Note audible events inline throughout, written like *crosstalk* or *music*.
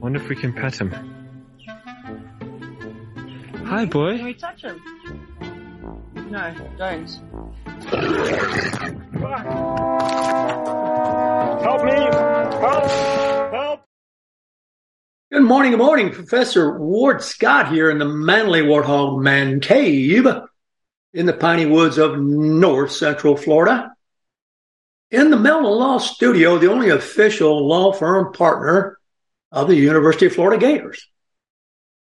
Wonder if we can pet him. Hi, boy. Can we touch him? No, don't. Help me! Help! Help! Good morning, good morning. Professor Ward Scott here in the Manly Warthog Man Cave in the piney woods of north central Florida. In the Meldon Law Studio, the only official law firm partner of the University of Florida Gators.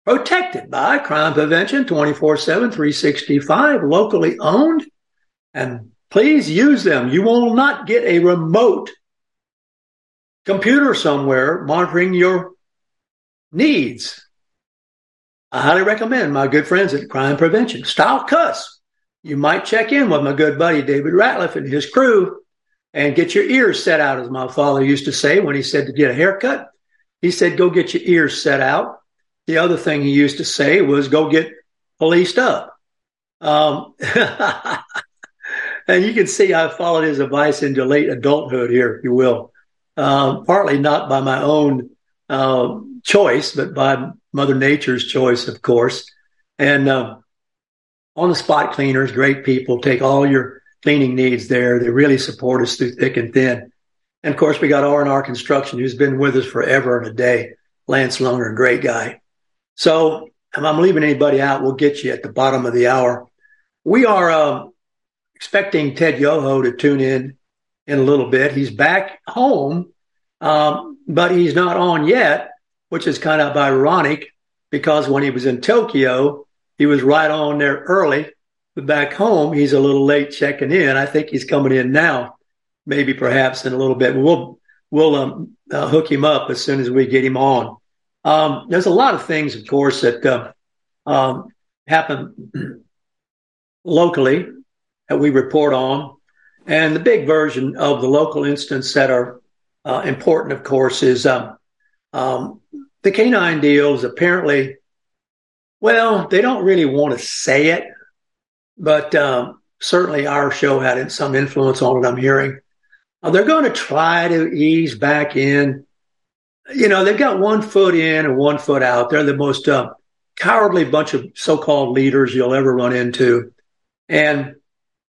Protected by Crime Prevention 24 7, 365, locally owned. And please use them. You will not get a remote computer somewhere monitoring your needs. I highly recommend my good friends at Crime Prevention. Style Cuss. You might check in with my good buddy David Ratliff and his crew and get your ears set out, as my father used to say when he said to get a haircut. He said, go get your ears set out. The other thing he used to say was go get policed up. Um, *laughs* and you can see I followed his advice into late adulthood here, if you will. Um, partly not by my own uh, choice, but by Mother Nature's choice, of course. And uh, on the spot cleaners, great people, take all your cleaning needs there. They really support us through thick and thin. And of course, we got R&R Construction, who's been with us forever and a day. Lance Lunger, great guy. So if I'm leaving anybody out, we'll get you at the bottom of the hour. We are uh, expecting Ted Yoho to tune in in a little bit. He's back home, um, but he's not on yet, which is kind of ironic because when he was in Tokyo, he was right on there early. But back home, he's a little late checking in. I think he's coming in now, maybe perhaps in a little bit. We'll we'll um, uh, hook him up as soon as we get him on. Um, there's a lot of things, of course, that uh, um, happen *clears throat* locally that we report on. And the big version of the local instance that are uh, important, of course, is um, um, the canine deals. Apparently, well, they don't really want to say it, but um, certainly our show had some influence on it. I'm hearing they're going to try to ease back in. You know, they've got one foot in and one foot out. They're the most uh, cowardly bunch of so-called leaders you'll ever run into, and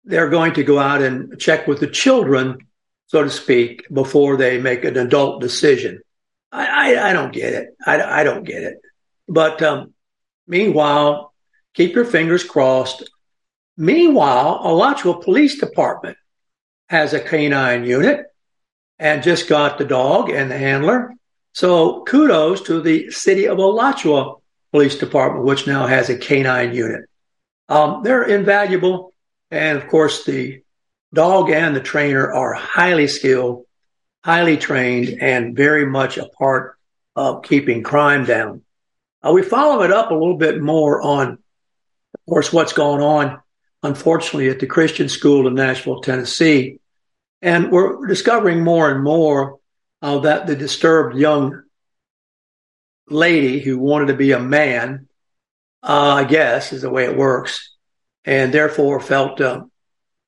they're going to go out and check with the children, so to speak, before they make an adult decision. I, I, I don't get it. I, I don't get it. But um, meanwhile, keep your fingers crossed. Meanwhile, Alachua Police Department has a canine unit and just got the dog and the handler. So kudos to the city of Alachua Police Department, which now has a canine unit. Um, they're invaluable. And of course, the dog and the trainer are highly skilled, highly trained, and very much a part of keeping crime down. Uh, we follow it up a little bit more on, of course, what's going on, unfortunately, at the Christian school in Nashville, Tennessee. And we're discovering more and more uh, that the disturbed young lady who wanted to be a man, uh, I guess, is the way it works, and therefore felt uh,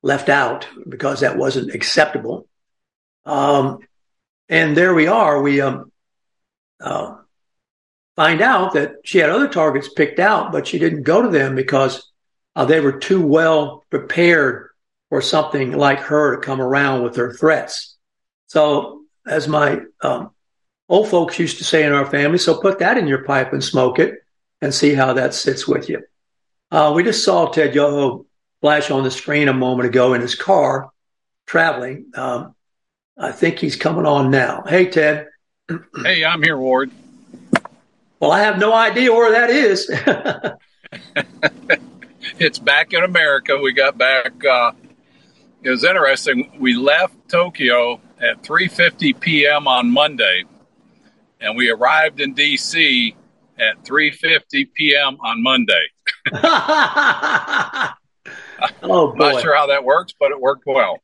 left out because that wasn't acceptable. Um, and there we are. We um, uh, find out that she had other targets picked out, but she didn't go to them because uh, they were too well prepared for something like her to come around with her threats. So, as my um, old folks used to say in our family, so put that in your pipe and smoke it and see how that sits with you. Uh, we just saw Ted Yoho flash on the screen a moment ago in his car traveling. Um, I think he's coming on now. Hey, Ted. Hey, I'm here, Ward. Well, I have no idea where that is. *laughs* It's back in America. We got back. Uh, it was interesting. We left Tokyo at 3:50 p.m. on Monday, and we arrived in D.C. at 3:50 p.m. on Monday. *laughs* *laughs* oh boy! Not sure how that works, but it worked well.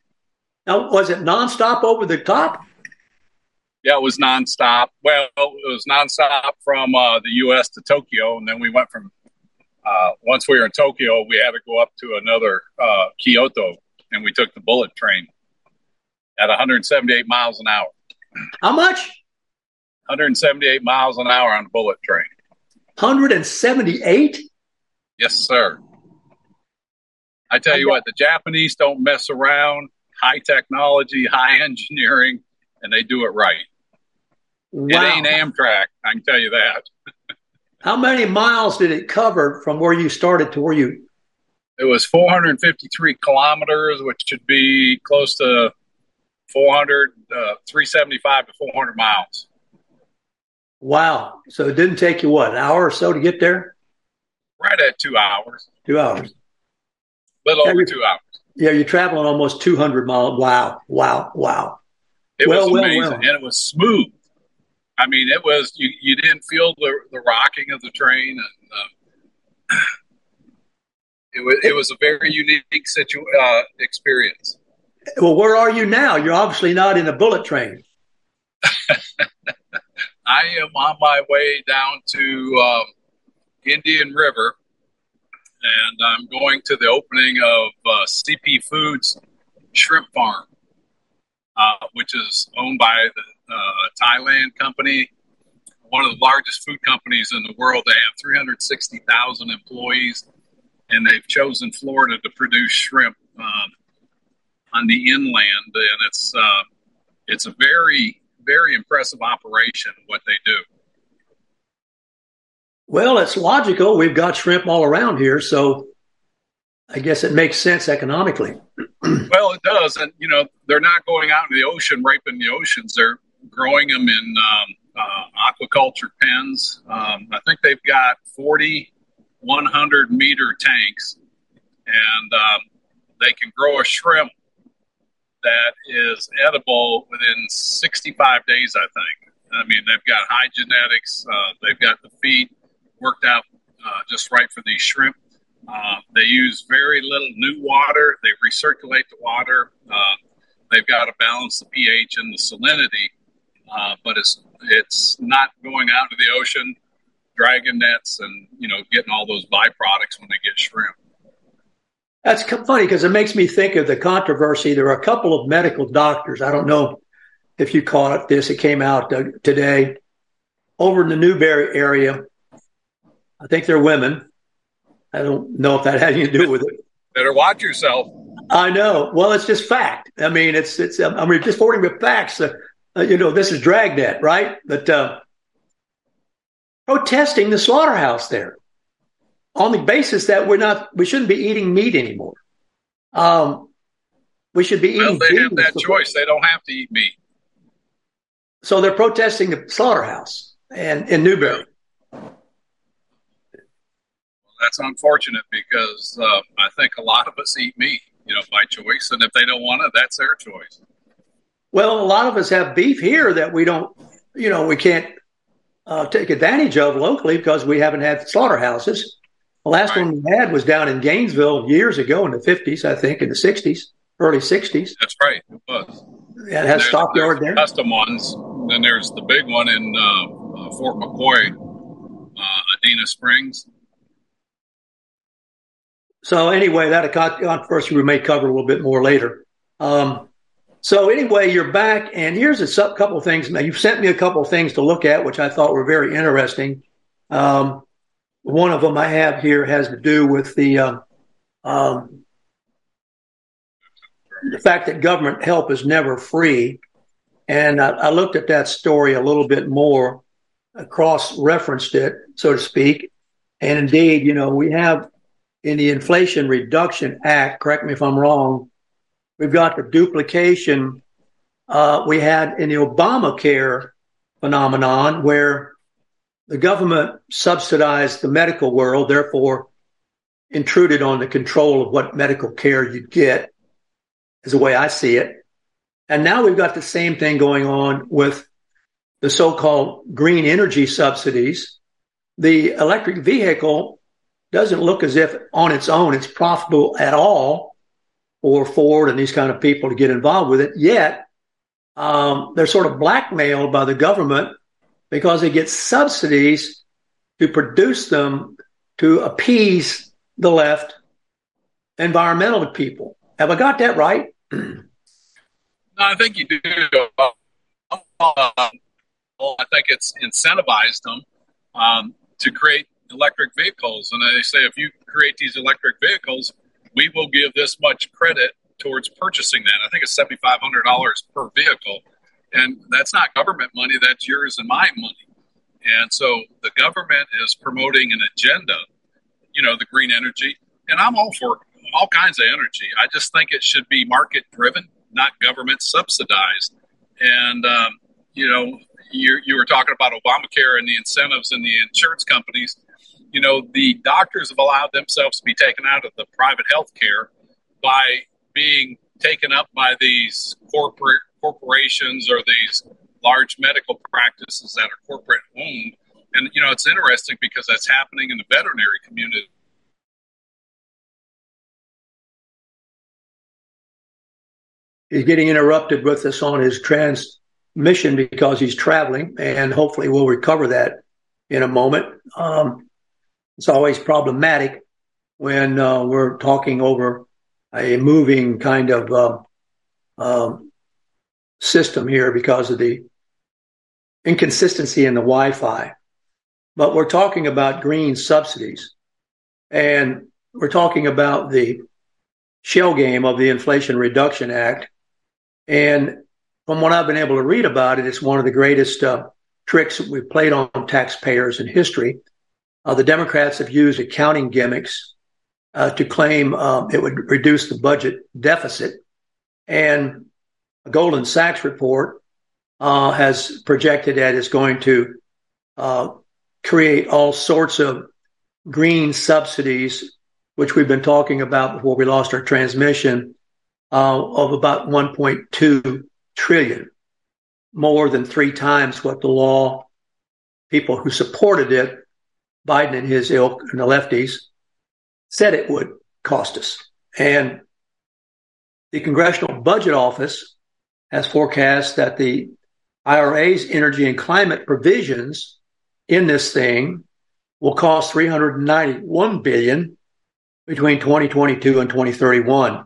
Now, was it nonstop over the top? Yeah, it was nonstop. Well, it was nonstop from uh, the U.S. to Tokyo, and then we went from. Uh, once we were in Tokyo, we had to go up to another uh, Kyoto, and we took the bullet train at 178 miles an hour. How much? 178 miles an hour on the bullet train. 178? Yes, sir. I tell you what, the Japanese don't mess around. High technology, high *laughs* engineering, and they do it right. Wow. It ain't Amtrak, I can tell you that. *laughs* How many miles did it cover from where you started to where you? It was 453 kilometers, which should be close to 400, uh, 375 to 400 miles. Wow. So it didn't take you what, an hour or so to get there? Right at two hours. Two hours. A little over two hours. Yeah, you're traveling almost 200 miles. Wow. Wow. Wow. It well, was amazing. Well, well. And it was smooth. I mean, it was, you, you didn't feel the, the rocking of the train. And uh, it, was, it was a very unique situ- uh, experience. Well, where are you now? You're obviously not in a bullet train. *laughs* I am on my way down to um, Indian River, and I'm going to the opening of uh, CP Foods Shrimp Farm, uh, which is owned by the uh, Thailand company, one of the largest food companies in the world. They have 360,000 employees, and they've chosen Florida to produce shrimp um, on the inland, and it's uh, it's a very very impressive operation what they do. Well, it's logical. We've got shrimp all around here, so I guess it makes sense economically. *clears throat* well, it does, and you know they're not going out in the ocean, raping the oceans. They're growing them in um, uh, aquaculture pens. Um, I think they've got 40 100 meter tanks, and um, they can grow a shrimp that is edible within 65 days, I think. I mean, they've got high genetics, uh, they've got the feed worked out uh, just right for these shrimp. Uh, they use very little new water, they recirculate the water. Uh, they've got to balance the pH and the salinity, uh, but it's it's not going out to the ocean, dragging nets, and you know getting all those byproducts when they get shrimp. That's funny because it makes me think of the controversy. There are a couple of medical doctors. I don't know if you caught this. It came out uh, today over in the Newberry area. I think they're women. I don't know if that had anything to do with it. Better watch yourself. I know. Well, it's just fact. I mean, it's it's. I mean, just reporting with facts. Uh, you know, this is Dragnet, right? But uh, protesting the slaughterhouse there on the basis that we're not, we shouldn't be eating meat anymore. Um, we should be eating. Well, they have that choice. They don't have to eat meat. So they're protesting the slaughterhouse and in Newberry. Well, that's unfortunate because uh, I think a lot of us eat meat, you know, by choice, and if they don't want it, that's their choice. Well, a lot of us have beef here that we don't, you know, we can't uh, take advantage of locally because we haven't had slaughterhouses. The last right. one we had was down in Gainesville years ago in the 50s, I think, in the 60s, early 60s. That's right. It was. Yeah, it has stockyard there. Custom ones. Then there's the big one in uh, uh, Fort McCoy, uh, Adena Springs. So anyway, that controversy we may cover a little bit more later. Um, so anyway, you're back, and here's a couple of things. Now you've sent me a couple of things to look at, which I thought were very interesting. Um, one of them I have here has to do with the um, um, the fact that government help is never free. And I, I looked at that story a little bit more, cross referenced it, so to speak. And indeed, you know, we have in the Inflation Reduction Act, correct me if I'm wrong, we've got the duplication uh, we had in the Obamacare phenomenon where the government subsidized the medical world, therefore intruded on the control of what medical care you'd get, is the way I see it. And now we've got the same thing going on with the so-called green energy subsidies, the electric vehicle doesn't look as if on its own it's profitable at all for Ford and these kind of people to get involved with it. Yet um, they're sort of blackmailed by the government because they get subsidies to produce them to appease the left environmental people. Have I got that right? *clears throat* no, I think you do. Uh, I think it's incentivized them um, to create electric vehicles. And they say if you create these electric vehicles, we will give this much credit towards purchasing that. I think it's $7,500 per vehicle. And that's not government money, that's yours and my money. And so the government is promoting an agenda, you know, the green energy. And I'm all for all kinds of energy. I just think it should be market driven, not government subsidized. And, um, you know, you, you were talking about Obamacare and the incentives and the insurance companies. You know, the doctors have allowed themselves to be taken out of the private health care by being taken up by these corporate corporations or these large medical practices that are corporate owned. And, you know, it's interesting because that's happening in the veterinary community. He's getting interrupted with us on his transmission because he's traveling, and hopefully we'll recover that in a moment. Um, it's always problematic when uh, we're talking over a moving kind of uh, um, system here because of the inconsistency in the Wi-Fi. But we're talking about green subsidies, and we're talking about the shell game of the Inflation Reduction Act. And from what I've been able to read about it, it's one of the greatest uh, tricks that we've played on taxpayers in history. Uh, the Democrats have used accounting gimmicks uh, to claim um, it would reduce the budget deficit. And a Goldman Sachs report uh, has projected that it's going to uh, create all sorts of green subsidies, which we've been talking about before we lost our transmission, uh, of about 1.2 trillion, more than three times what the law people who supported it, Biden and his ilk and the lefties, said it would cost us. And the Congressional Budget Office has forecast that the IRA's energy and climate provisions in this thing will cost 391 billion between 2022 and 2031.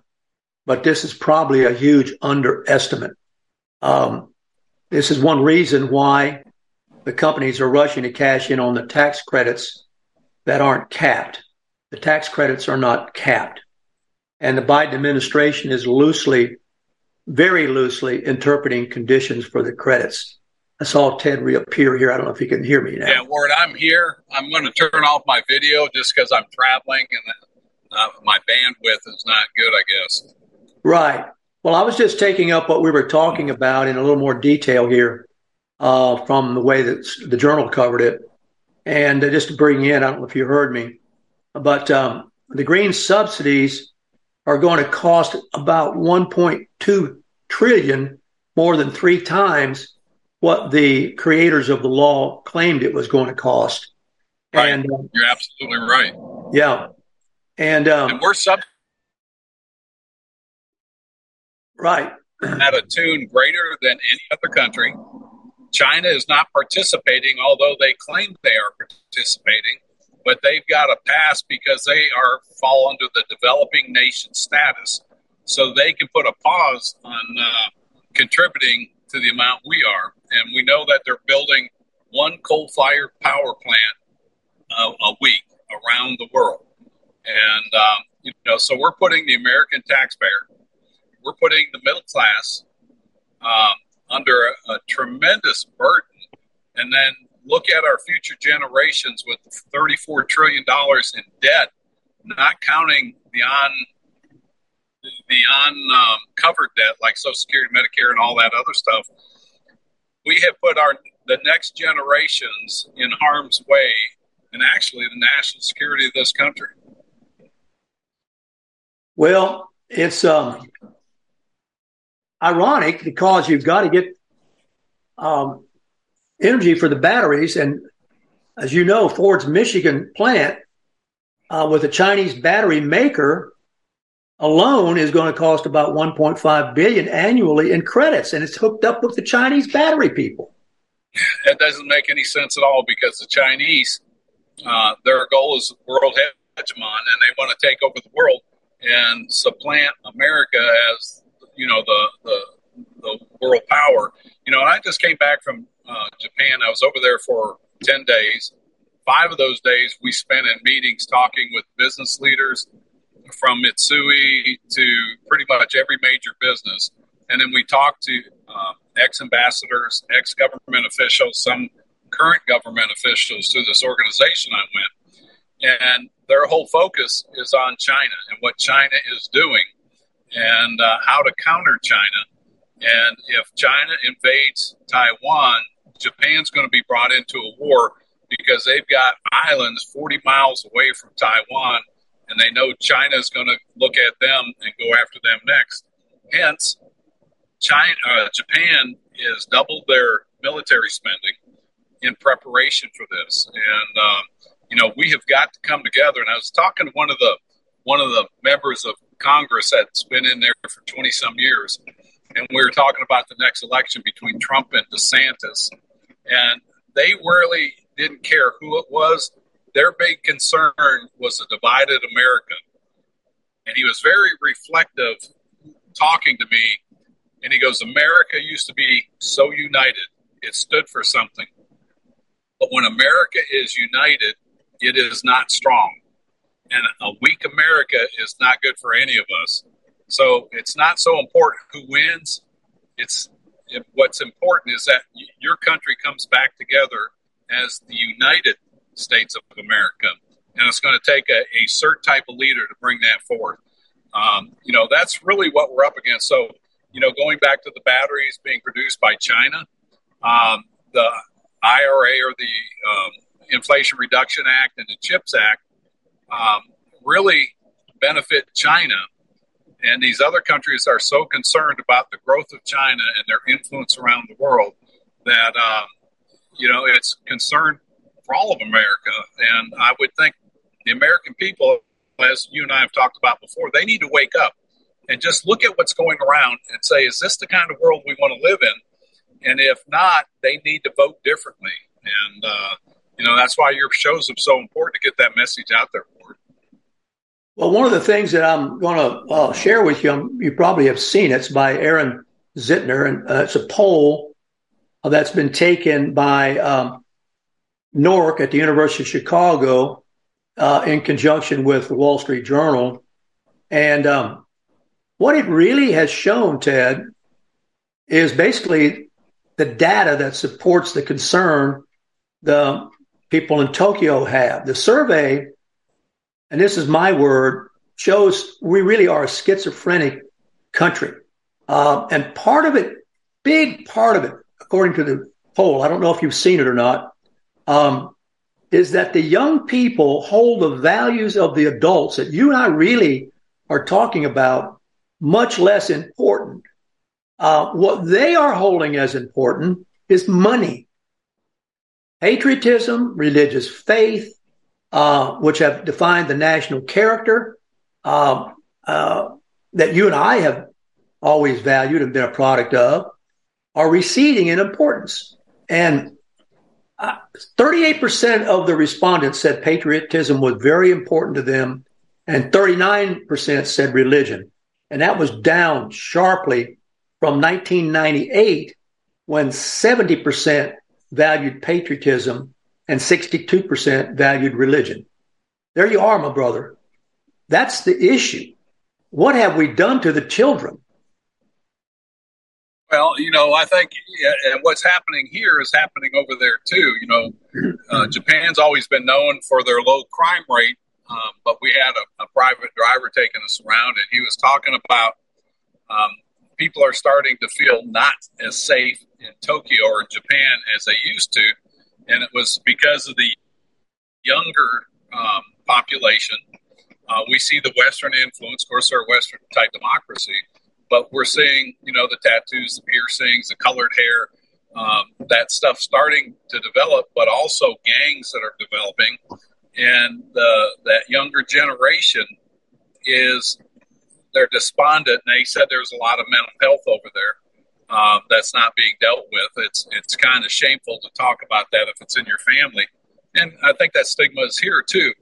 But this is probably a huge underestimate. Um, this is one reason why the companies are rushing to cash in on the tax credits that aren't capped. The tax credits are not capped. And the Biden administration is loosely very loosely interpreting conditions for the credits. I saw Ted reappear here. I don't know if he can hear me now. Yeah, Ward, I'm here. I'm going to turn off my video just because I'm traveling and uh, my bandwidth is not good, I guess. Right. Well, I was just taking up what we were talking about in a little more detail here uh, from the way that the journal covered it. And uh, just to bring in, I don't know if you heard me, but um, the green subsidies are going to cost about 1.2 trillion, more than three times what the creators of the law claimed it was going to cost. Right. And uh, you're absolutely right. Yeah. And, um, and we're sub right at a tune greater than any other country. China is not participating, although they claim they are participating but they've got a pass because they are fall under the developing nation status, so they can put a pause on uh, contributing to the amount we are. And we know that they're building one coal-fired power plant uh, a week around the world, and um, you know, so we're putting the American taxpayer, we're putting the middle class um, under a, a tremendous burden, and then look at our future generations with $34 trillion in debt, not counting the on the uncovered um, debt like Social Security, Medicare, and all that other stuff. We have put our the next generations in harm's way, and actually the national security of this country. Well, it's um, ironic because you've got to get um, energy for the batteries. And as you know, Ford's Michigan plant uh, with a Chinese battery maker alone is going to cost about 1.5 billion annually in credits, and it's hooked up with the Chinese battery people. That doesn't make any sense at all because the Chinese, uh, their goal is world hegemon, and they want to take over the world and supplant America as you know the the, the world power. You know, and I just came back from uh, Japan. I was over there for ten days. Five of those days we spent in meetings talking with business leaders from Mitsui to pretty much every major business. And then we talked to uh, ex ambassadors, ex government officials, some current government officials to this organization I went. And their whole focus is on China and what China is doing and uh, how to counter China. And if China invades Taiwan, Japan's going to be brought into a war because they've got islands 40 miles away from Taiwan and they know China is going to look at them and go after them next. Hence, China, uh, Japan has doubled their military spending in preparation for this, and um, you know we have got to come together. And I was talking to one of the one of the members of Congress that's been in there for twenty some years, and we were talking about the next election between Trump and DeSantis, and they really didn't care who it was their big concern was a divided America. And he was very reflective talking to me. And he goes, America used to be so united, it stood for something. But when America is united, it is not strong. And a weak America is not good for any of us. So it's not so important who wins. It's it, what's important is that your country comes back together as the united States of America. And it's going to take a, a certain type of leader to bring that forth. Um, you know, that's really what we're up against. So, you know, going back to the batteries being produced by China, um, the IRA or the um, Inflation Reduction Act and the CHIPS Act um, really benefit China. And these other countries are so concerned about the growth of China and their influence around the world that, um, you know, it's concern for all of America. And I would think the American people, as you and I have talked about before, they need to wake up and just look at what's going around and say, is this the kind of world we want to live in? And if not, they need to vote differently. And, uh, you know, that's why your shows are so important to get that message out there. Well, one of the things that I'm going to uh, share with you, um, you probably have seen it. It's by Aaron Zitner, and uh, it's a poll that's been taken by um, NORC at the University of Chicago uh, in conjunction with the Wall Street Journal. And um, what it really has shown, Ted, is basically the data that supports the concern the people in Tokyo have. The survey, and this is my word, shows we really are a schizophrenic country. Uh, and part of it, big part of it, according to the poll, I don't know if you've seen it or not, um, is that the young people hold the values of the adults that you and I really are talking about much less important. Uh, what they are holding as important is money, patriotism, religious faith, uh, which have defined the national character uh, uh that you and I have always valued and been a product of, are receding in importance. And 38% of the respondents said patriotism was very important to them, and 39% said religion. And that was down sharply from 1998 when 70% valued patriotism and 62% valued religion. There you are, my brother. That's the issue. What have we done to the children? Well, you know, I think and what's happening here is happening over there too. You know, uh, *clears throat* Japan's always been known for their low crime rate, um, but we had a, a, private driver taking us around, and he was talking about um, people are starting to feel not as safe in Tokyo or in Japan as they used to, and it was because of the younger um, population. Uh, we see the Western influence. Of course, a Western type democracy, but we're seeing, you know, the tattoos, the piercings, the colored hair. um, that stuff starting to develop, but also gangs that are developing, and the that younger generation is they're despondent. And they said there's a lot of mental health over there um, that's not being dealt with. It's it's kind of shameful to talk about that if it's in your family, and I think that stigma is here too.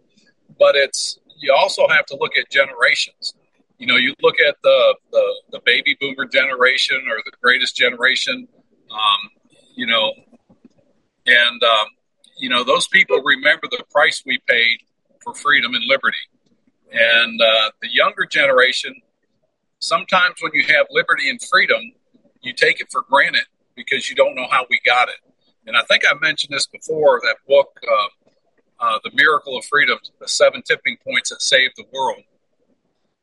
But it's you also have to look at generations. You know, you look at the the, the baby boomer generation or the greatest generation. Um, you know, and um, you know those people remember the price we paid for freedom and liberty, and uh, the younger generation. Sometimes when you have liberty and freedom, you take it for granted because you don't know how we got it. And I think I mentioned this before. That book, uh, uh, "The Miracle of Freedom: The Seven Tipping Points That Saved the World."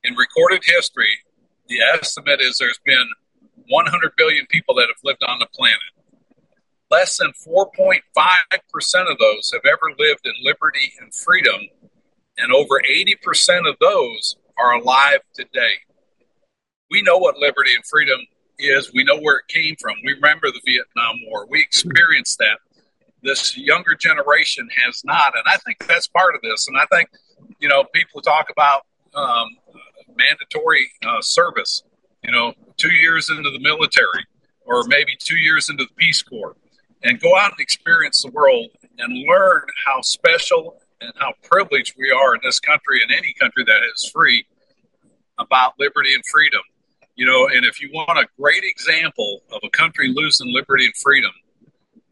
In recorded history, the estimate is there's been 100 billion people that have lived on the planet less than 4.5% of those have ever lived in liberty and freedom, and over 80% of those are alive today. We know what liberty and freedom is, we know where it came from. We remember the Vietnam War, we experienced that. This younger generation has not, and I think that's part of this. And I think, you know, people talk about um, mandatory uh, service, you know, two years into the military or maybe two years into the Peace Corps and go out and experience the world and learn how special and how privileged we are in this country and any country that is free about liberty and freedom. You know, and if you want a great example of a country losing liberty and freedom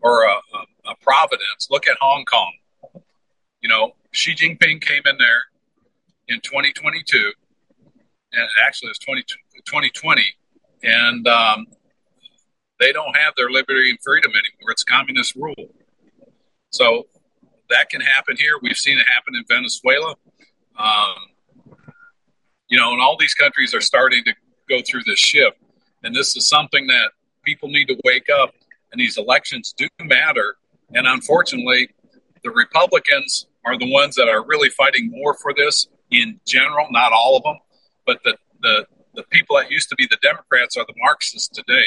or a, a, a providence, look at Hong Kong. You know, Xi Jinping came in there in 2022, and actually it's 20, 2020, and um, they don't have their liberty and freedom anymore. It's communist rule. So that can happen here. We've seen it happen in Venezuela. Um, you know, and all these countries are starting to go through this shift. And this is something that people need to wake up. And these elections do matter. And unfortunately, the Republicans are the ones that are really fighting more for this in general, not all of them. But the, the, the people that used to be the Democrats are the Marxists today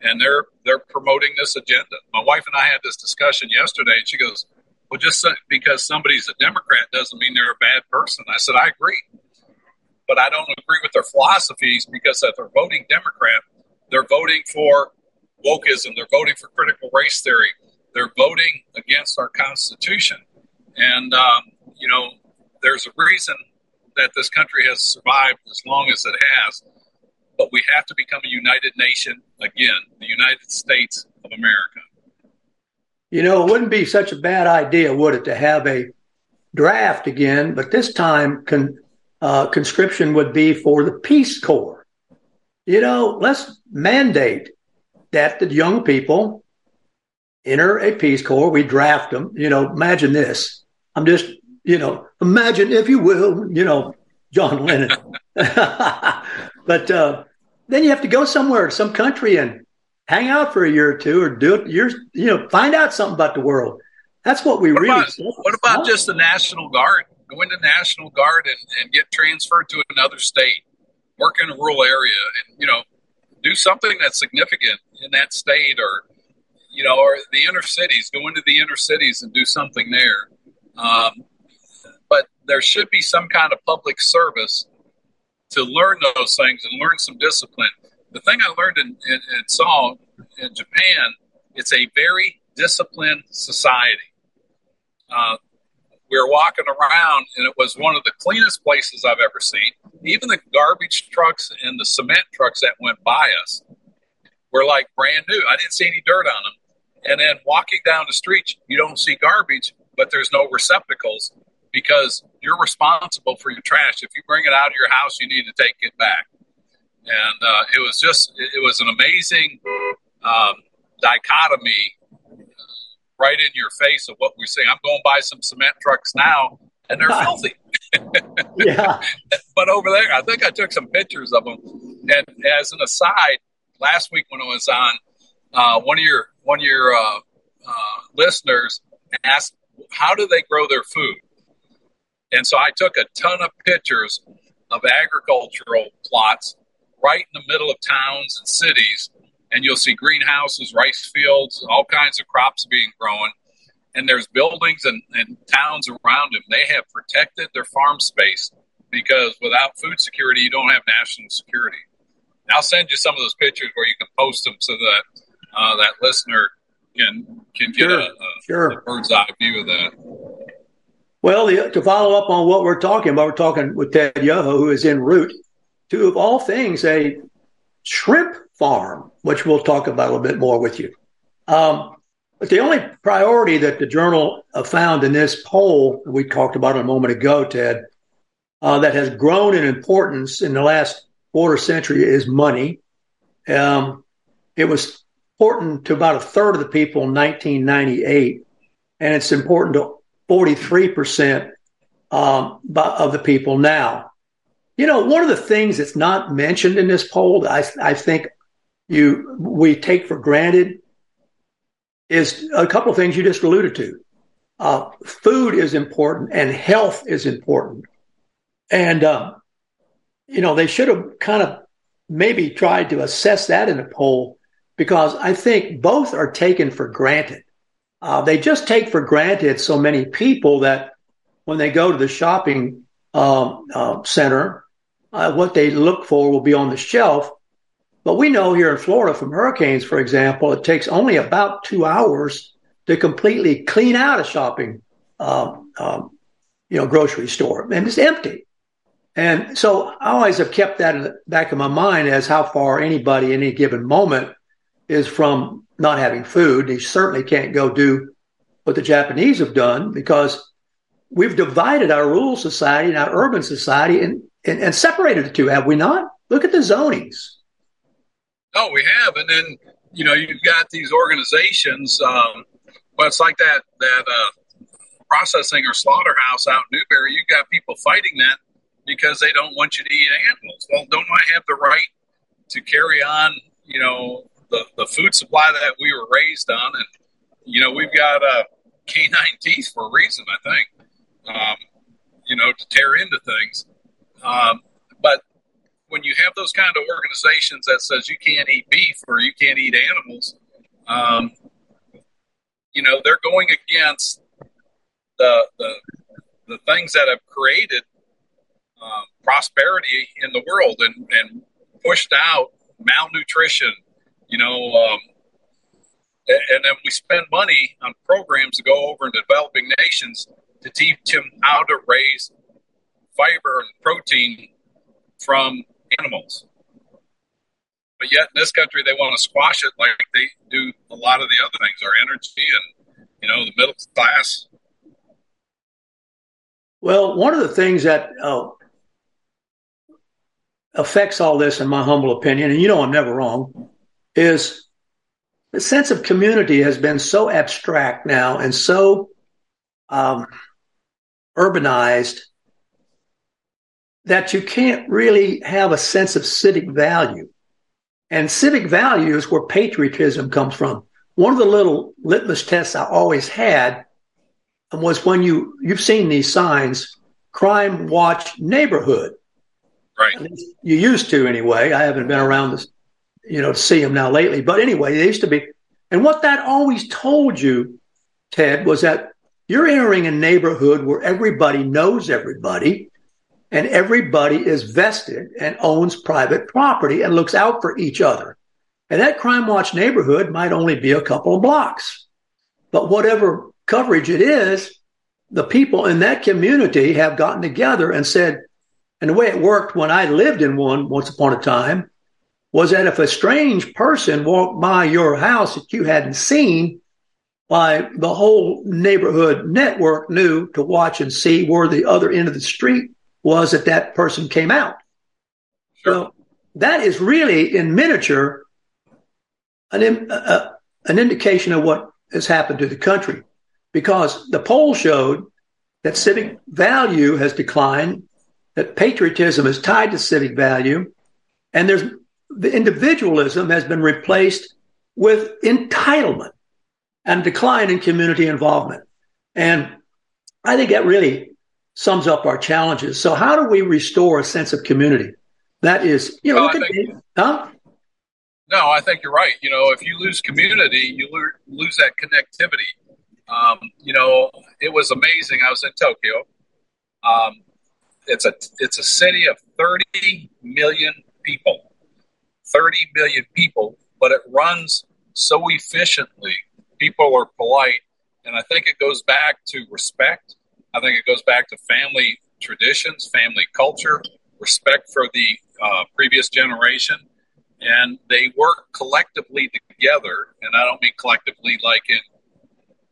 and they're they're promoting this agenda. My wife and I had this discussion yesterday, and she goes, "Well, just because somebody's a Democrat doesn't mean they're a bad person." I said, "I agree, but I don't agree with their philosophies because if they're voting Democrat, they're voting for wokeism, they're voting for critical race theory, they're voting against our Constitution, and um, you know, there's a reason." That this country has survived as long as it has but we have to become a united nation again, the United States of America. You know, it wouldn't be such a bad idea, would it, to have a draft again, but this time con, uh, conscription would be for the Peace Corps. You know, let's mandate that the young people enter a Peace Corps. We draft them. You know, imagine this. I'm just, you know, imagine, if you will, you know, John Lennon. *laughs* but uh, then you have to go somewhere, some country, and hang out for a year or two, or do it. You're, you know, find out something about the world. That's what we what really. About, what about just the National Guard? Go into National Guard and, and get transferred to another state, work in a rural area, and you know, do something that's significant in that state, or you know, or the inner cities. Go into the inner cities and do something there. Um, but there should be some kind of public service to learn those things and learn some discipline. The thing I learned in, in, in saw in Japan, it's a very disciplined society. Uh, we were walking around, and it was one of the cleanest places I've ever seen. Even the garbage trucks and the cement trucks that went by us were like brand new. I didn't see any dirt on them. And then walking down the street, you don't see garbage, but there's no receptacles because you're responsible for your trash. If you bring it out of your house, you need to take it back. And uh, it was just, it was an amazing um, dichotomy right in your face of what we're. I'm going to buy some cement trucks now, and they're filthy. *laughs* yeah. but over there, I think I took some pictures of them. And as an aside, last week when I was on, uh, one of your one of your uh, uh, listeners asked, "How do they grow their food?" And so I took a ton of pictures of agricultural plots right in the middle of towns and cities and you'll see greenhouses, rice fields, all kinds of crops being grown. And there's buildings and, and towns around them. They have protected their farm space because without food security, you don't have national security. I'll send you some of those pictures where you can post them so that uh, that listener can can get Sure, a, a, sure. a bird's eye view of that. Well, the, to follow up on what we're talking about, we're talking with Ted Yoho, who is en route to, of all things, a shrimp farm, which we'll talk about a little bit more with you. Um, but the only priority that the journal uh, found in this poll we talked about a moment ago, Ted, uh, that has grown in importance in the last quarter century is money. Um, it was important to about a third of the people in 1998, and it's important to 43% um, of the people now. You know, one of the things that's not mentioned in this poll, I, I think you we take for granted, is a couple of things you just alluded to. Uh, food is important, and health is important, and uh, you know they should have kind of maybe tried to assess that in a poll because I think both are taken for granted. Uh, they just take for granted so many people that when they go to the shopping um, uh, center, uh, what they look for will be on the shelf. But we know here in Florida from hurricanes, for example, it takes only about two hours to completely clean out a shopping, um, um, you know, grocery store, and it's empty. And so I always have kept that in the back of my mind as how far anybody, in any given moment, is from not having food. You certainly can't go do what the Japanese have done because we've divided our rural society and our urban society and, and, and separated the two, have we not? Look at the zonings. No, we have, and then you know you've got these organizations. Um, well, it's like that that uh, processing or slaughterhouse out in Newberry. You've got people fighting that because they don't want you to eat animals. Well, don't I have the right to carry on? You know the the food supply that we were raised on, and you know we've got uh, canine *laughs* teeth for a reason. I think um, you know to tear into things, um, but when you have those kind of organizations that says you can't eat beef or you can't eat animals, um, you know they're going against the the the things that have created um, prosperity in the world and, and pushed out malnutrition. You know, um, and, and then we spend money on programs to go over in developing nations to teach them how to raise fiber and protein from animals. But yet in this country, they want to squash it like they do a lot of the other things, our energy and, you know, the middle class. Well, one of the things that uh, affects all this, in my humble opinion, and you know I'm never wrong, is the sense of community has been so abstract now and so um, urbanized that you can't really have a sense of civic value. And civic value is where patriotism comes from. One of the little litmus tests I always had was when you you've seen these signs, crime watch neighborhood. Right. You used to anyway. I haven't been around this, you know, to see them now lately. But anyway, they used to be. And what that always told you, Ted, was that you're entering a neighborhood where everybody knows everybody and everybody is vested and owns private property and looks out for each other. And that crime watch neighborhood might only be a couple of blocks. But whatever coverage it is, the people in that community have gotten together and said, and the way it worked when I lived in one once upon a time was that if a strange person walked by your house that you hadn't seen, why the whole neighborhood network knew to watch and see where the other end of the street was that that person came out. Sure. So that is really in miniature an, uh, an indication of what has happened to the country because the poll showed that civic value has declined, that patriotism is tied to civic value, and there's the individualism has been replaced with entitlement and decline in community involvement. And I think that really sums up our challenges. So how do we restore a sense of community? That is, you know, Well, look at think- huh? No, I think you're right. You know, if you lose community, you lose that connectivity. Um, you know, it was amazing. I was in Tokyo. Um, it's a it's a city of 30 million people. 30 million people, but it runs so efficiently. People are polite, and I think it goes back to respect. I think it goes back to family traditions, family culture, respect for the uh, previous generation, and they work collectively together. And I don't mean collectively like in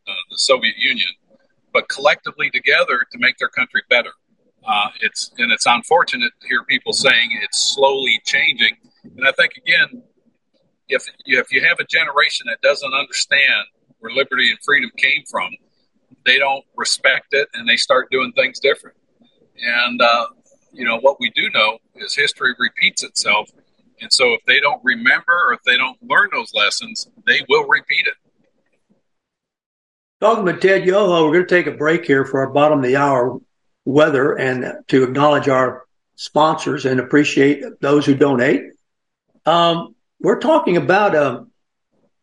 uh, the Soviet Union, but collectively together to make their country better. Uh, it's and it's unfortunate to hear people saying it's slowly changing. And I think again, if if you have a generation that doesn't understand where liberty and freedom came from, they don't respect it and they start doing things different. And uh, you know what we do know is history repeats itself. And so if they don't remember or if they don't learn those lessons, they will repeat it. Talking with Ted Yoho, we're going to take a break here for our bottom of the hour weather and to acknowledge our sponsors and appreciate those who donate. Um, we're talking about a um,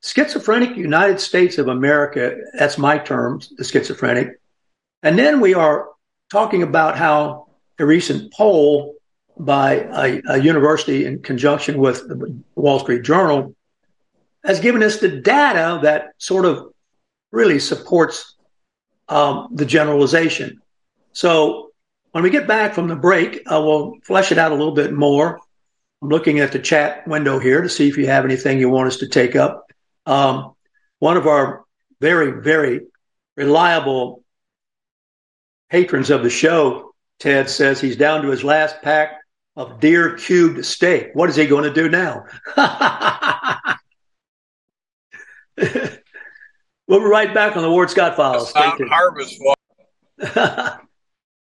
schizophrenic United States of America. That's my term, the schizophrenic. And then we are talking about how a recent poll by a, a university in conjunction with the Wall Street Journal has given us the data that sort of really supports um, the generalization. So when we get back from the break, I will flesh it out a little bit more. I'm looking at the chat window here to see if you have anything you want us to take up. Um, one of our very, very reliable patrons of the show, Ted, says he's down to his last pack of deer cubed steak. What is he going to do now? *laughs* we'll be right back on the Ward Scott Files. Harvest. *laughs*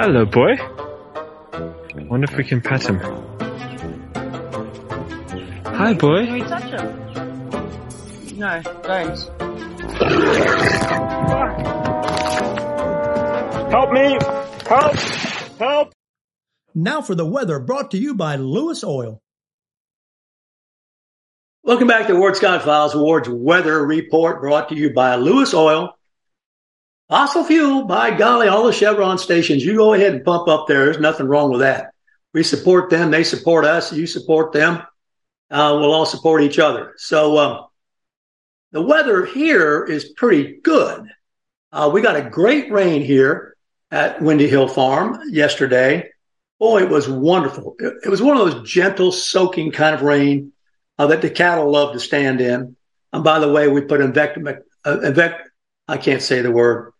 Hello, boy. Wonder if we can pet him. Hi, boy. Can we touch him? No, don't. Help me! Help! Help! Now for the weather brought to you by Lewis Oil. Welcome back to Ward Scott Files Ward's Weather Report brought to you by Lewis Oil. Fossil fuel, by golly, all the Chevron stations, you go ahead and pump up there. There's nothing wrong with that. We support them. They support us. You support them. Uh, we'll all support each other. So um, the weather here is pretty good. Uh, we got a great rain here at Windy Hill Farm yesterday. Boy, it was wonderful. It, it was one of those gentle, soaking kind of rain uh, that the cattle love to stand in. And by the way, we put invect, uh, invect, I can't say the word.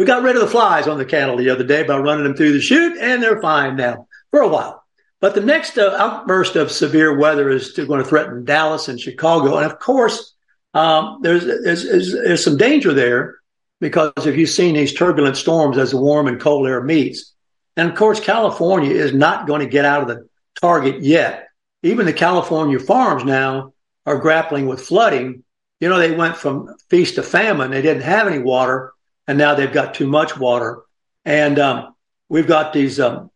We got rid of the flies on the cattle the other day by running them through the chute, and they're fine now for a while. But the next uh, outburst of severe weather is going to threaten Dallas and Chicago. And of course, um, there's, there's, there's, there's some danger there because if you've seen these turbulent storms as the warm and cold air meets, and of course, California is not going to get out of the target yet. Even the California farms now are grappling with flooding. You know, they went from feast to famine. They didn't have any water, and now they've got too much water. And um, we've got these um,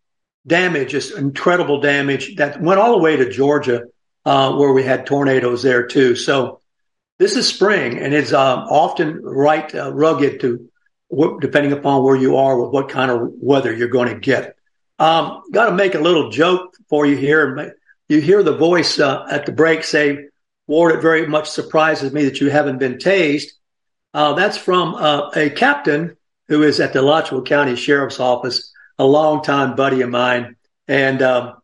damage, this incredible damage that went all the way to Georgia, uh, where we had tornadoes there too. So this is spring, and it's um, often right uh, rugged to depending upon where you are with what kind of weather you're going to get. Um, Got to make a little joke for you here. You hear the voice uh, at the break say, "Ward, it very much surprises me that you haven't been tased." Uh, that's from uh, a captain who is at the Alachua County Sheriff's Office, a longtime buddy of mine, and um,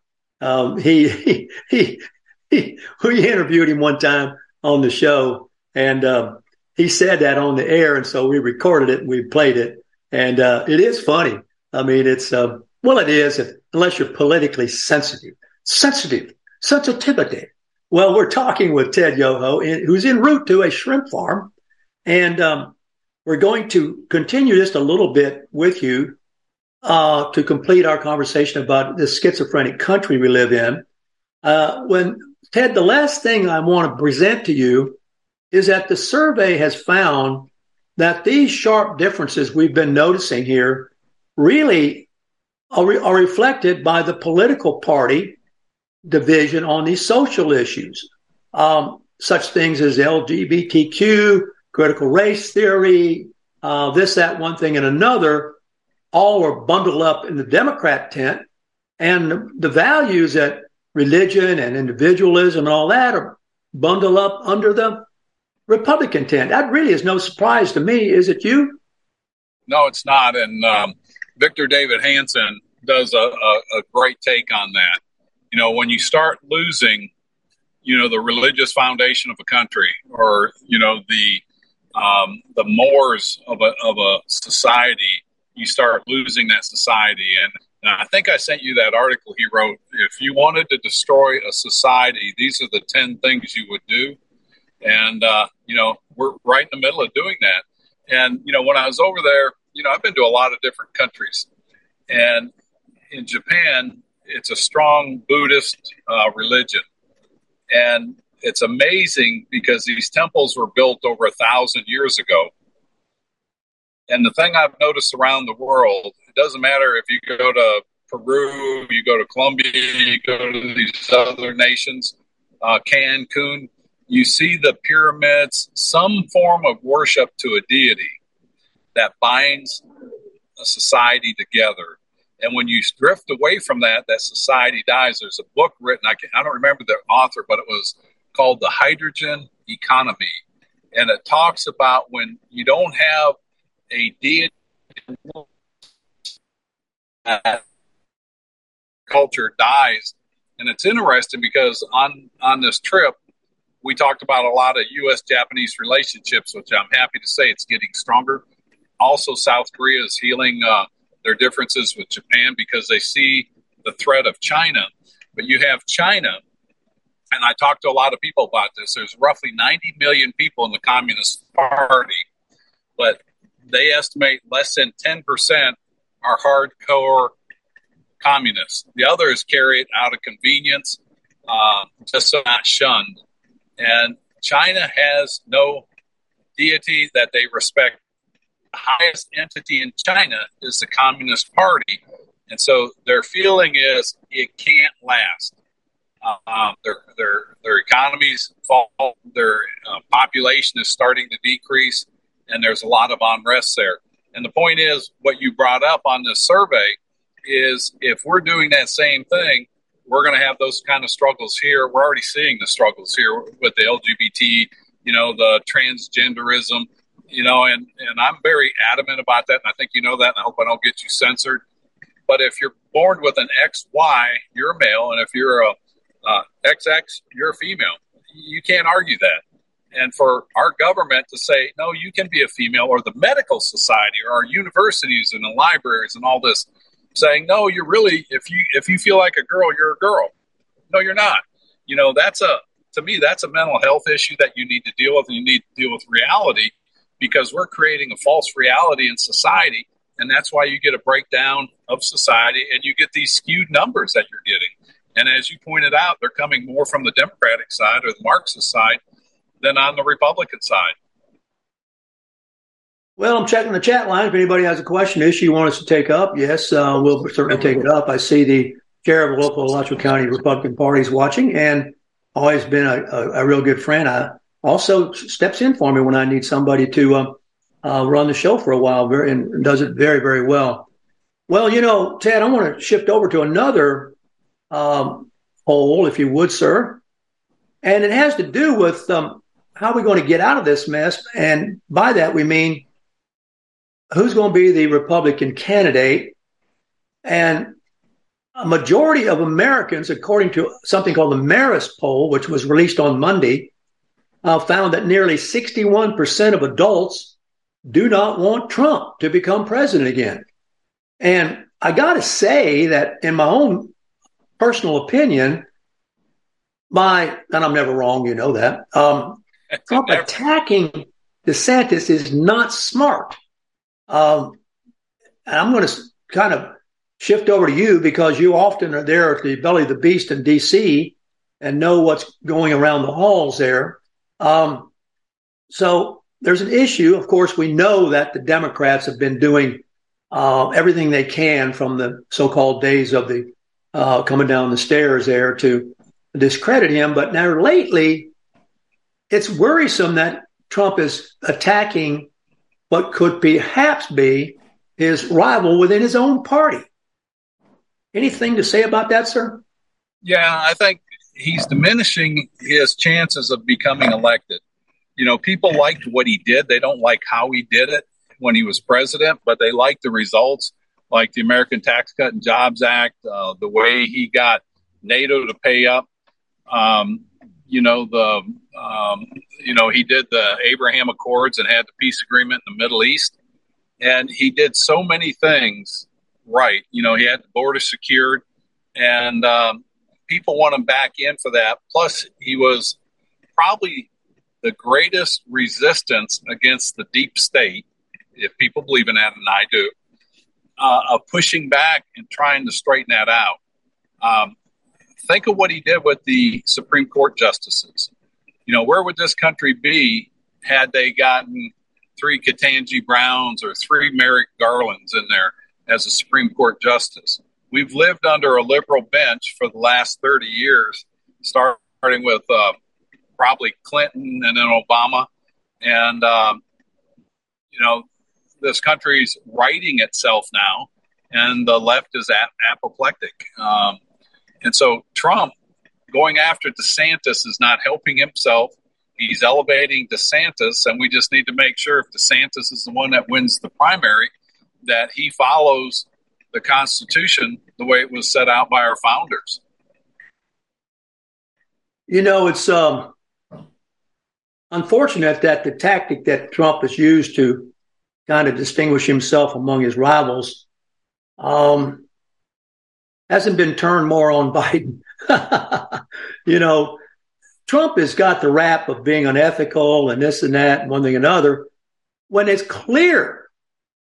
um, he, *laughs* he he he we interviewed him one time on the show, and um, he said that on the air, and so we recorded it and we played it, and uh, it is funny. I mean, it's uh, well, it is if, unless you're politically sensitive, sensitive, sensitivity. Well, we're talking with Ted Yoho, who's en route to a shrimp farm, and um, we're going to continue just a little bit with you uh, to complete our conversation about the schizophrenic country we live in. Uh, when Ted, the last thing I want to present to you is that the survey has found that these sharp differences we've been noticing here really are, re- are reflected by the political party division on these social issues, um, such things as LGBTQ, critical race theory, uh, this, that, one thing, and another, all are bundled up in the Democrat tent. And the values that religion and individualism and all that are bundled up under the Republican tent. That really is no surprise to me. Is it you? No, it's not. And um, Victor Davis Hanson does a, a, a great take on that. You know, when you start losing, you know, the religious foundation of a country, or you know, the um, the mores of a of a society, you start losing that society. And, and I think I sent you that article he wrote. If you wanted to destroy a society, these are the ten things you would do. And uh, you know, we're right in the middle of doing that. And you know, when I was over there, you know, I've been to a lot of different countries, and in Japan, it's a strong Buddhist uh, religion, and it's amazing because these temples were built over a thousand years ago. And the thing I've noticed around the world, it doesn't matter if you go to Peru, you go to Colombia, you go to these other nations, uh, Cancun, you see the pyramids, some form of worship to a deity that binds a society together. And when you drift away from that, that society dies. There's a book written, I, can, I don't remember the author, but it was called The Hydrogen Economy. And it talks about when you don't have a deity, culture dies. And it's interesting because on, on this trip, we talked about a lot of U.S. Japanese relationships, which I'm happy to say it's getting stronger. Also, South Korea is healing uh, their differences with Japan because they see the threat of China. But you have China, and I talked to a lot of people about this. There's roughly 90 million people in the Communist Party, but they estimate less than 10% are hardcore communists. The others carry it out of convenience, uh, just so not shunned. And China has no deity that they respect. The highest entity in China is the Communist Party. And so their feeling is it can't last. Um, their, their, their economies fall, their uh, population is starting to decrease, and there's a lot of unrest there. And the point is, what you brought up on this survey is if we're doing that same thing, we're going to have those kind of struggles here. We're already seeing the struggles here with the LGBT, you know, the transgenderism, you know, and, and I'm very adamant about that. And I think you know that. And I hope I don't get you censored. But if you're born with an XY, you're a male. And if you're a uh, XX, you're a female. You can't argue that. And for our government to say, no, you can be a female, or the medical society, or our universities and the libraries and all this, saying, no, you're really, if you if you feel like a girl, you're a girl. No, you're not. You know, that's a to me, that's a mental health issue that you need to deal with, and you need to deal with reality because we're creating a false reality in society, and that's why you get a breakdown of society, and you get these skewed numbers that you're getting. And as you pointed out, they're coming more from the Democratic side or the Marxist side than on the Republican side. Well, I'm checking the chat line. If anybody has a question, issue you want us to take up, yes, uh, we'll certainly take it up. I see the chair of the local Alachua County Republican Party is watching and always been a, a, a, real good friend. I also steps in for me when I need somebody to uh, uh, run the show for a while very, and does it very, very well. Well, you know, Ted, I want to shift over to another um, poll, if you would, sir. And it has to do with um, how are we going to get out of this mess? And by that, we mean who's going to be the Republican candidate. And a majority of Americans, according to something called the Marist poll, which was released on Monday, uh, found that nearly 61% of adults do not want Trump to become president again. And I got to say that in my own personal opinion, my, and I'm never wrong, you know that, um, *laughs* Trump attacking DeSantis is not smart. Um, and I'm going to kind of shift over to you because you often are there at the belly of the beast in D.C. and know what's going around the halls there. Um, so there's an issue. Of course, we know that the Democrats have been doing uh, everything they can from the so-called days of the uh, coming down the stairs there to discredit him. But now lately, it's worrisome that Trump is attacking what could perhaps be his rival within his own party. Anything to say about that, sir? Yeah, I think he's diminishing his chances of becoming elected. You know, people liked what he did. They don't like how he did it when he was president, but they like the results, like the American Tax Cut and Jobs Act, uh, the way he got NATO to pay up. Um, you know the um, you know he did the Abraham Accords and had the peace agreement in the Middle East, and he did so many things right. You know he had the border secured, and um, people want him back in for that. Plus, he was probably the greatest resistance against the deep state, if people believe in that, and I do, uh, of pushing back and trying to straighten that out. Um, think of what he did with the Supreme Court justices. You know, where would this country be had they gotten three Ketanji Browns or three Merrick Garlands in there as a Supreme Court justice? We've lived under a liberal bench for the last 30 years, starting with uh, probably Clinton and then Obama. And, um, you know, this country's righting itself now, and the left is apoplectic. Um, and so Trump going after DeSantis is not helping himself. He's elevating DeSantis, and we just need to make sure if DeSantis is the one that wins the primary, that he follows the Constitution the way it was set out by our founders. You know, it's um, unfortunate that the tactic that Trump has used to kind of distinguish himself among his rivals um, hasn't been turned more on *laughs* Biden. you know, Trump has got the rap of being unethical and this and that and one thing and another when it's clear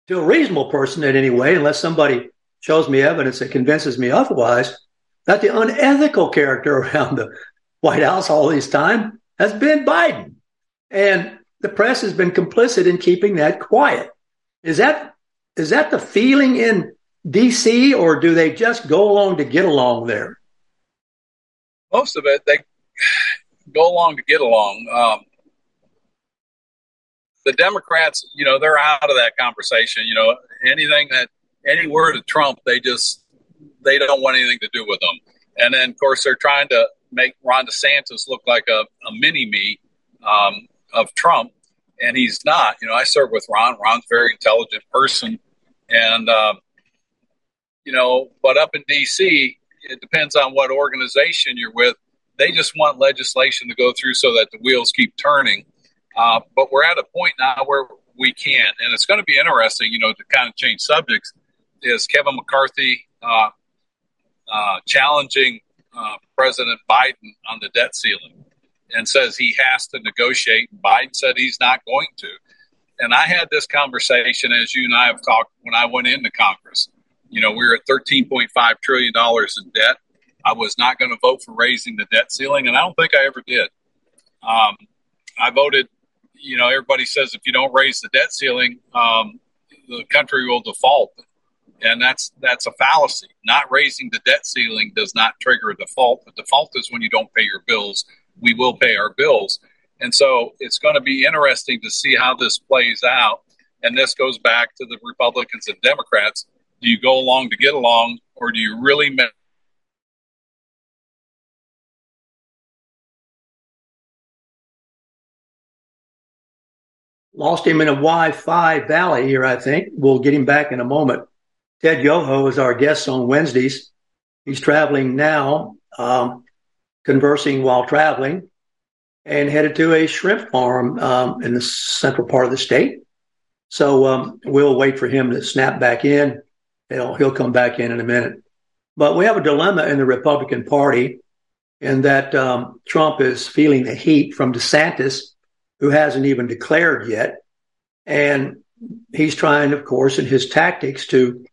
to a reasonable person in any way, unless somebody shows me evidence that convinces me otherwise, that the unethical character *laughs* around the White House all this time has been Biden. And the press has been complicit in keeping that quiet. Is that is that the feeling in DC, or do they just go along to get along there? Most of it, they go along to get along. Um, the Democrats, you know, they're out of that conversation. You know, anything that any word of Trump, they just they don't want anything to do with them. And then, of course, they're trying to make Ron DeSantis look like a, a mini me um, of Trump, and he's not. You know, I serve with Ron. Ron's very intelligent person, and um, you know, but up in D.C., it depends on what organization you're with. They just want legislation to go through so that the wheels keep turning. Uh, but we're at a point now where we can, and it's going to be interesting. You know, to kind of change subjects, is Kevin McCarthy uh, uh, challenging uh, President Biden on the debt ceiling and says he has to negotiate. Biden said he's not going to. And I had this conversation, as you and I have talked, when I went into Congress. You know, we were at $13.5 trillion in debt. I was not going to vote for raising the debt ceiling, and I don't think I ever did. Um, I voted, you know, everybody says if you don't raise the debt ceiling, um, the country will default and that's that's a fallacy. Not raising the debt ceiling does not trigger a default. The default is when you don't pay your bills. We will pay our bills, and so it's going to be interesting to see how this plays out. And this goes back to the Republicans and Democrats. Do you go along to get along, or do you really? Lost him in a Wi-Fi valley here. I think we'll get him back in a moment. Ted Yoho is our guest on Wednesdays. He's traveling now, um, conversing while traveling, and headed to a shrimp farm um, in the central part of the state. So um, we'll wait for him to snap back in. He'll, he'll come back in in a minute. But we have a dilemma in the Republican Party in that um, Trump is feeling the heat from DeSantis, who hasn't even declared yet. And he's trying, of course, in his tactics to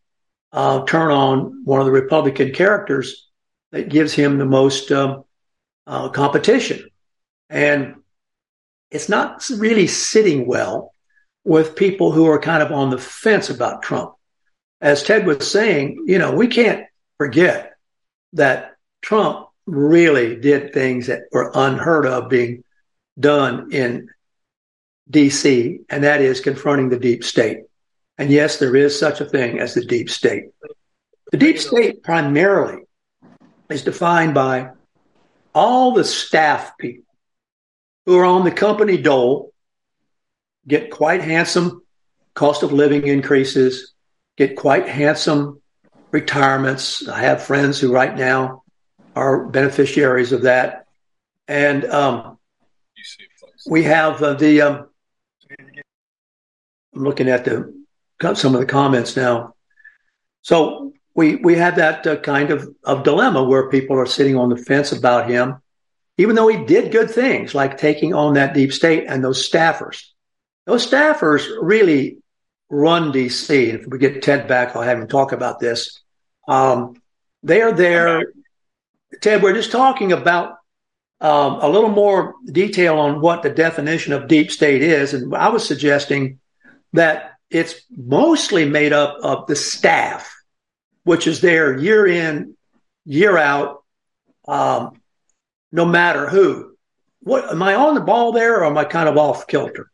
uh, turn on one of the Republican characters that gives him the most um, uh, competition. And it's not really sitting well with people who are kind of on the fence about Trump. As Ted was saying, you know, we can't forget that Trump really did things that were unheard of being done in DC, and that is confronting the deep state. And yes, there is such a thing as the deep state. The deep state primarily is defined by all the staff people who are on the company dole, get quite handsome cost of living increases, get quite handsome retirements. I have friends who right now are beneficiaries of that. And um, we have uh, the, um, I'm looking at the some of the comments now. So we we had that uh, kind of, of dilemma where people are sitting on the fence about him, even though he did good things like taking on that deep state and those staffers. Those staffers really run DC. If we get Ted back, I'll have him talk about this. Um, they are there. Ted, we're just talking about um, a little more detail on what the definition of deep state is. And I was suggesting that it's mostly made up of the staff, which is there year in, year out, um, no matter who. What am I on the ball there, or am I kind of off kilter?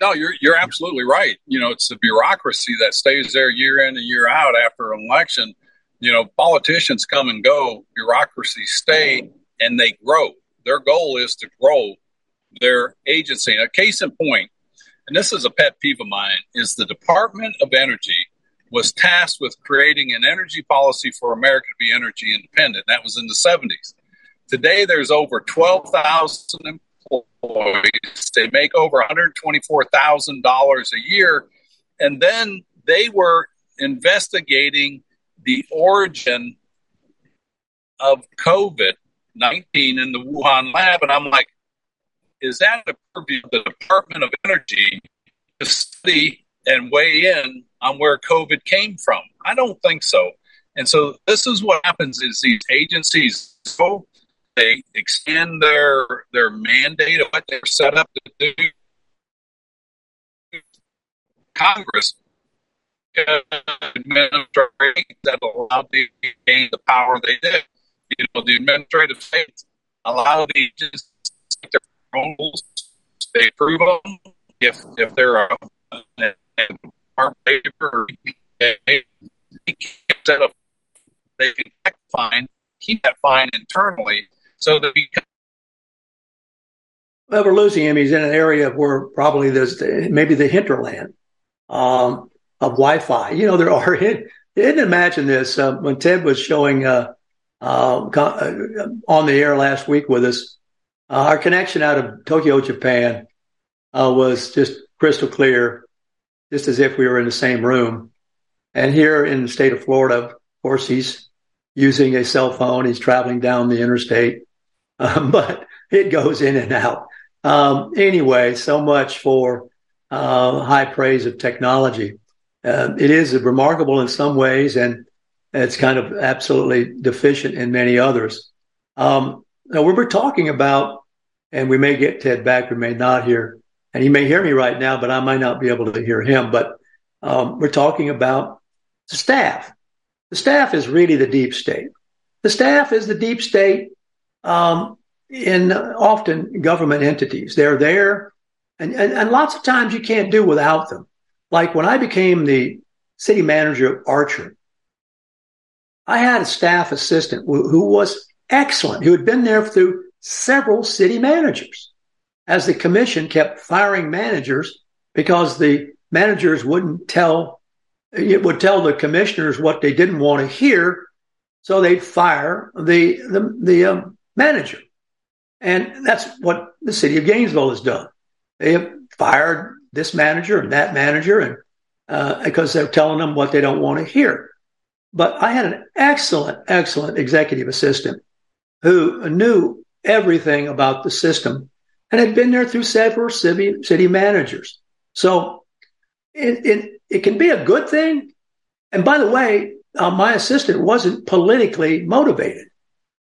No, you're you're absolutely right. You know, it's the bureaucracy that stays there year in and year out after an election. You know, politicians come and go, bureaucracies stay, and they grow. Their goal is to grow their agency. A case in point, and this is a pet peeve of mine, is the Department of Energy was tasked with creating an energy policy for America to be energy independent. That was in the 70s. Today, there's over 12,000 employees. They make over $124,000 a year. And then they were investigating the origin of COVID 19 in the Wuhan lab. And I'm like, is that the purview of the Department of Energy to study and weigh in on where COVID came from? I don't think so. And so this is what happens is these agencies go, they extend their their mandate of what they're set up to do. Congress administrative that allowed them gain the power they did. You know, the administrative states allow the agencies rules. They approve them. if if they're a, a, a they can set up they can fine, keep that fine internally so that we well, we're losing him. He's in an area where probably there's maybe the hinterland um, of Wi-Fi. You know, there are. *laughs* It, didn't imagine this uh, when Ted was showing uh, uh, on the air last week with us. Uh, our connection out of Tokyo, Japan, uh, was just crystal clear, just as if we were in the same room. And here in the state of Florida, of course, he's using a cell phone. He's traveling down the interstate, *laughs* um, but it goes in and out. Um, anyway, so much for uh, high praise of technology. Uh, it is remarkable in some ways, and it's kind of absolutely deficient in many others. Um, now, we were talking about, and we may get Ted back, we may not here, and he may hear me right now, but I might not be able to hear him. But um, we're talking about the staff. The staff is really the deep state. The staff is the deep state um, in often government entities. They're there, and, and, and lots of times you can't do without them. Like when I became the city manager of Archer, I had a staff assistant who, who was excellent, who had been there through several city managers as the commission kept firing managers because the managers wouldn't tell it would tell the commissioners what they didn't want to hear so they'd fire the the, the um, manager and that's what the city of Gainesville has done. They have fired this manager and that manager, and uh, because they're telling them what they don't want to hear. But I had an excellent, excellent executive assistant who knew everything about the system and had been there through several city, city managers. So it, it, it can be a good thing. And by the way, uh, my assistant wasn't politically motivated.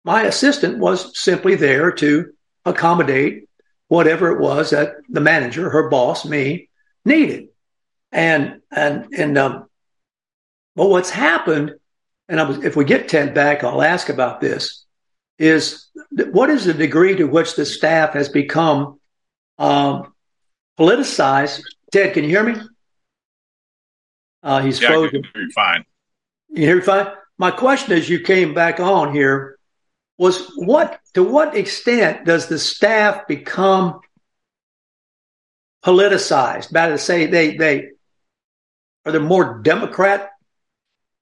My assistant was simply there to accommodate whatever it was that the manager, her boss, me, needed. And and and um, but what's happened, and was, if we get Ted back, I'll ask about this. Is what is the degree to which the staff has become um, politicized? Ted, can you hear me? Uh, he's yeah, frozen. fine. You hear me fine? My question is, you came back on here was what to what extent does the staff become politicized? About to say they they are there more Democrat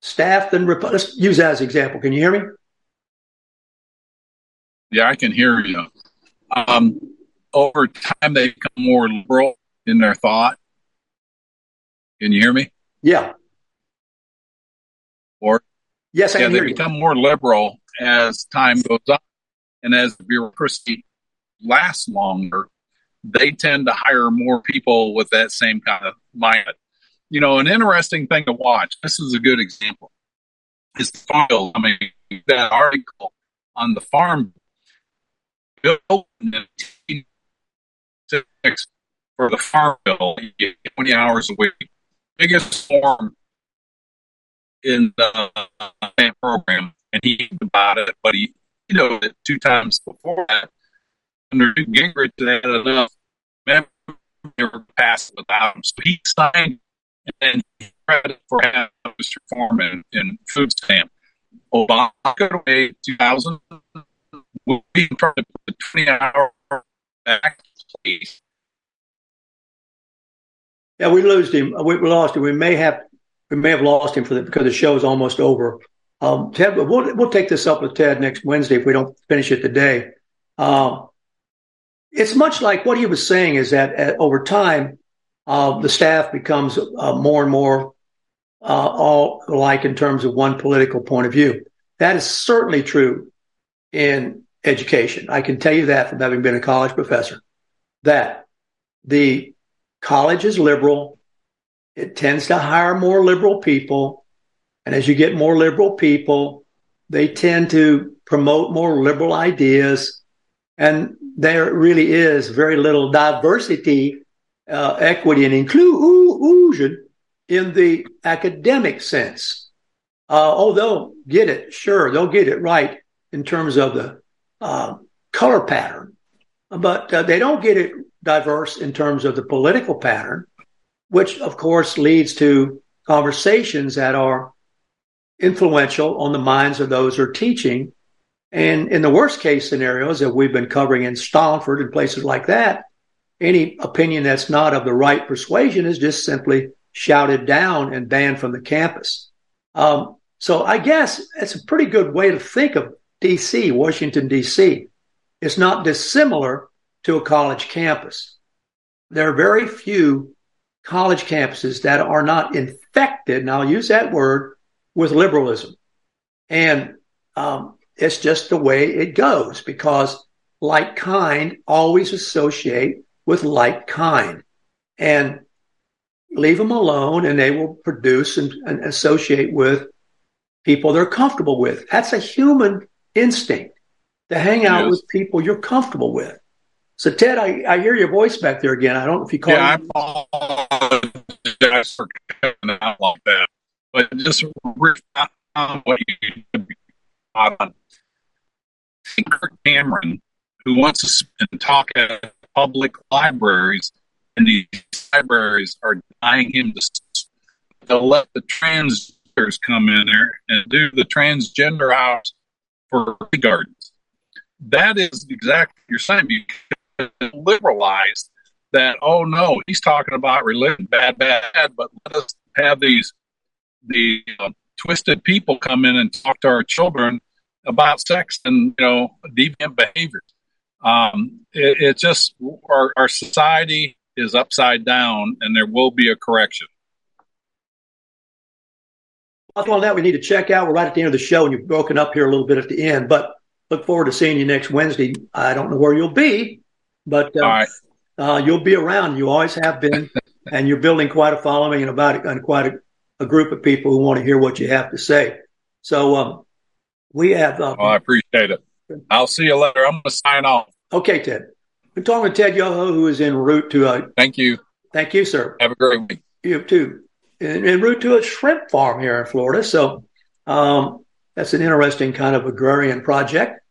staff than Republican? Let's use that as an example. Can you hear me? Yeah, I can hear you. Um, over time, they become more liberal in their thought. Can you hear me? Yeah. Or yes, I yeah, can they hear you. become more liberal as time goes on and as the bureaucracy lasts longer, they tend to hire more people with that same kind of mindset. You know, an interesting thing to watch. This is a good example. Is bill. I mean, that article on the farm bill for the farm bill, you get 20 hours a week. Biggest farm in the uh, program and he bought it, but he you know it two times before that. Under Gingrich, they had enough members never passed without him. So he signed and credit for having reform in, in food stamp. Obama took away 2000 will be put the 20 hour back place. Yeah, we lost him. We lost him. We may have we may have lost him for the, because the show is almost over. Um, Ted, we'll, we'll take this up with Ted next Wednesday if we don't finish it today. Um, it's much like what he was saying is that uh, over time, uh, the staff becomes uh, more and more uh, all alike in terms of one political point of view. That is certainly true in education. I can tell you that from having been a college professor, that the college is liberal. It tends to hire more liberal people and as you get more liberal people, they tend to promote more liberal ideas. And there really is very little diversity, uh, equity, and inclusion in the academic sense. Uh, oh, they'll get it, sure, they'll get it right in terms of the uh, color pattern. but uh, they don't get it diverse in terms of the political pattern, which of course leads to conversations that are influential on the minds of those who are teaching. And in the worst case scenarios that we've been covering in Stallingford and places like that, any opinion that's not of the right persuasion is just simply shouted down and banned from the campus. Um, so I guess it's a pretty good way to think of DC, Washington, DC. It's not dissimilar to a college campus. There are very few college campuses that are not infected, and I'll use that word, with liberalism. And um, it's just the way it goes because like kind always associate with like kind. And leave them alone and they will produce and, and associate with people they're comfortable with. That's a human instinct to hang out yes. with people you're comfortable with. So, Ted, I, I hear your voice back there again. I don't know if you called. Yeah, me. I apologize for coming out like that, but just uh, what you on. Uh, Kirk Cameron, who wants to talk at public libraries, and these libraries are denying him to, to let the transgenders come in there and do the transgender house gardens. That is exactly you're saying. You liberalize that. Oh no, he's talking about religion, bad, bad. But let us have these the uh, twisted people come in and talk to our children about sex and you know deviant behavior. Um, it, it just our, our society is upside down, and there will be a correction. Other than that, we need to check out. We're right at the end of the show, and you've broken up here a little bit at the end. But look forward to seeing you next Wednesday. I don't know where you'll be, but uh, uh, you'll be around. You always have been, *laughs* and you're building quite a following and about and quite a, a, group of people who want to hear what you have to say. So um, we have. Uh, I appreciate it. I'll see you later. I'm going to sign off. Okay, Ted. We're talking to Ted Yoho, who is en route to a. Thank you. Thank you, sir. Have a great week. You too. En, en route to a shrimp farm here in Florida. So um, that's an interesting kind of agrarian project.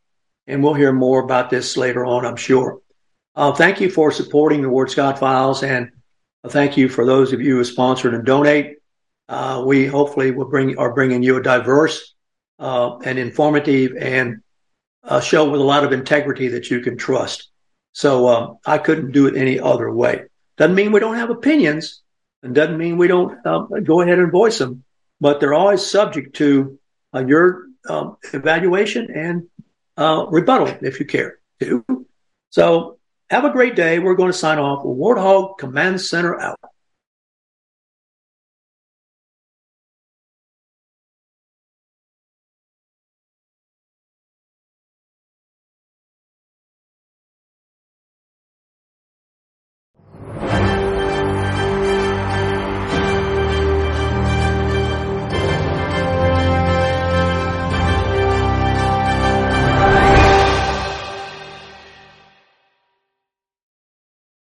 And we'll hear more about this later on, I'm sure. Uh, thank you for supporting the Ward Scott Files. And thank you for those of you who sponsored and donate. Uh, we hopefully will bring are bringing you a diverse uh, and informative and a show with a lot of integrity that you can trust. So um, I couldn't do it any other way. Doesn't mean we don't have opinions, and doesn't mean we don't um, go ahead and voice them, but they're always subject to uh, your um, evaluation and uh, rebuttal if you care to. So have a great day. We're going to sign off. Warthog Command Center out.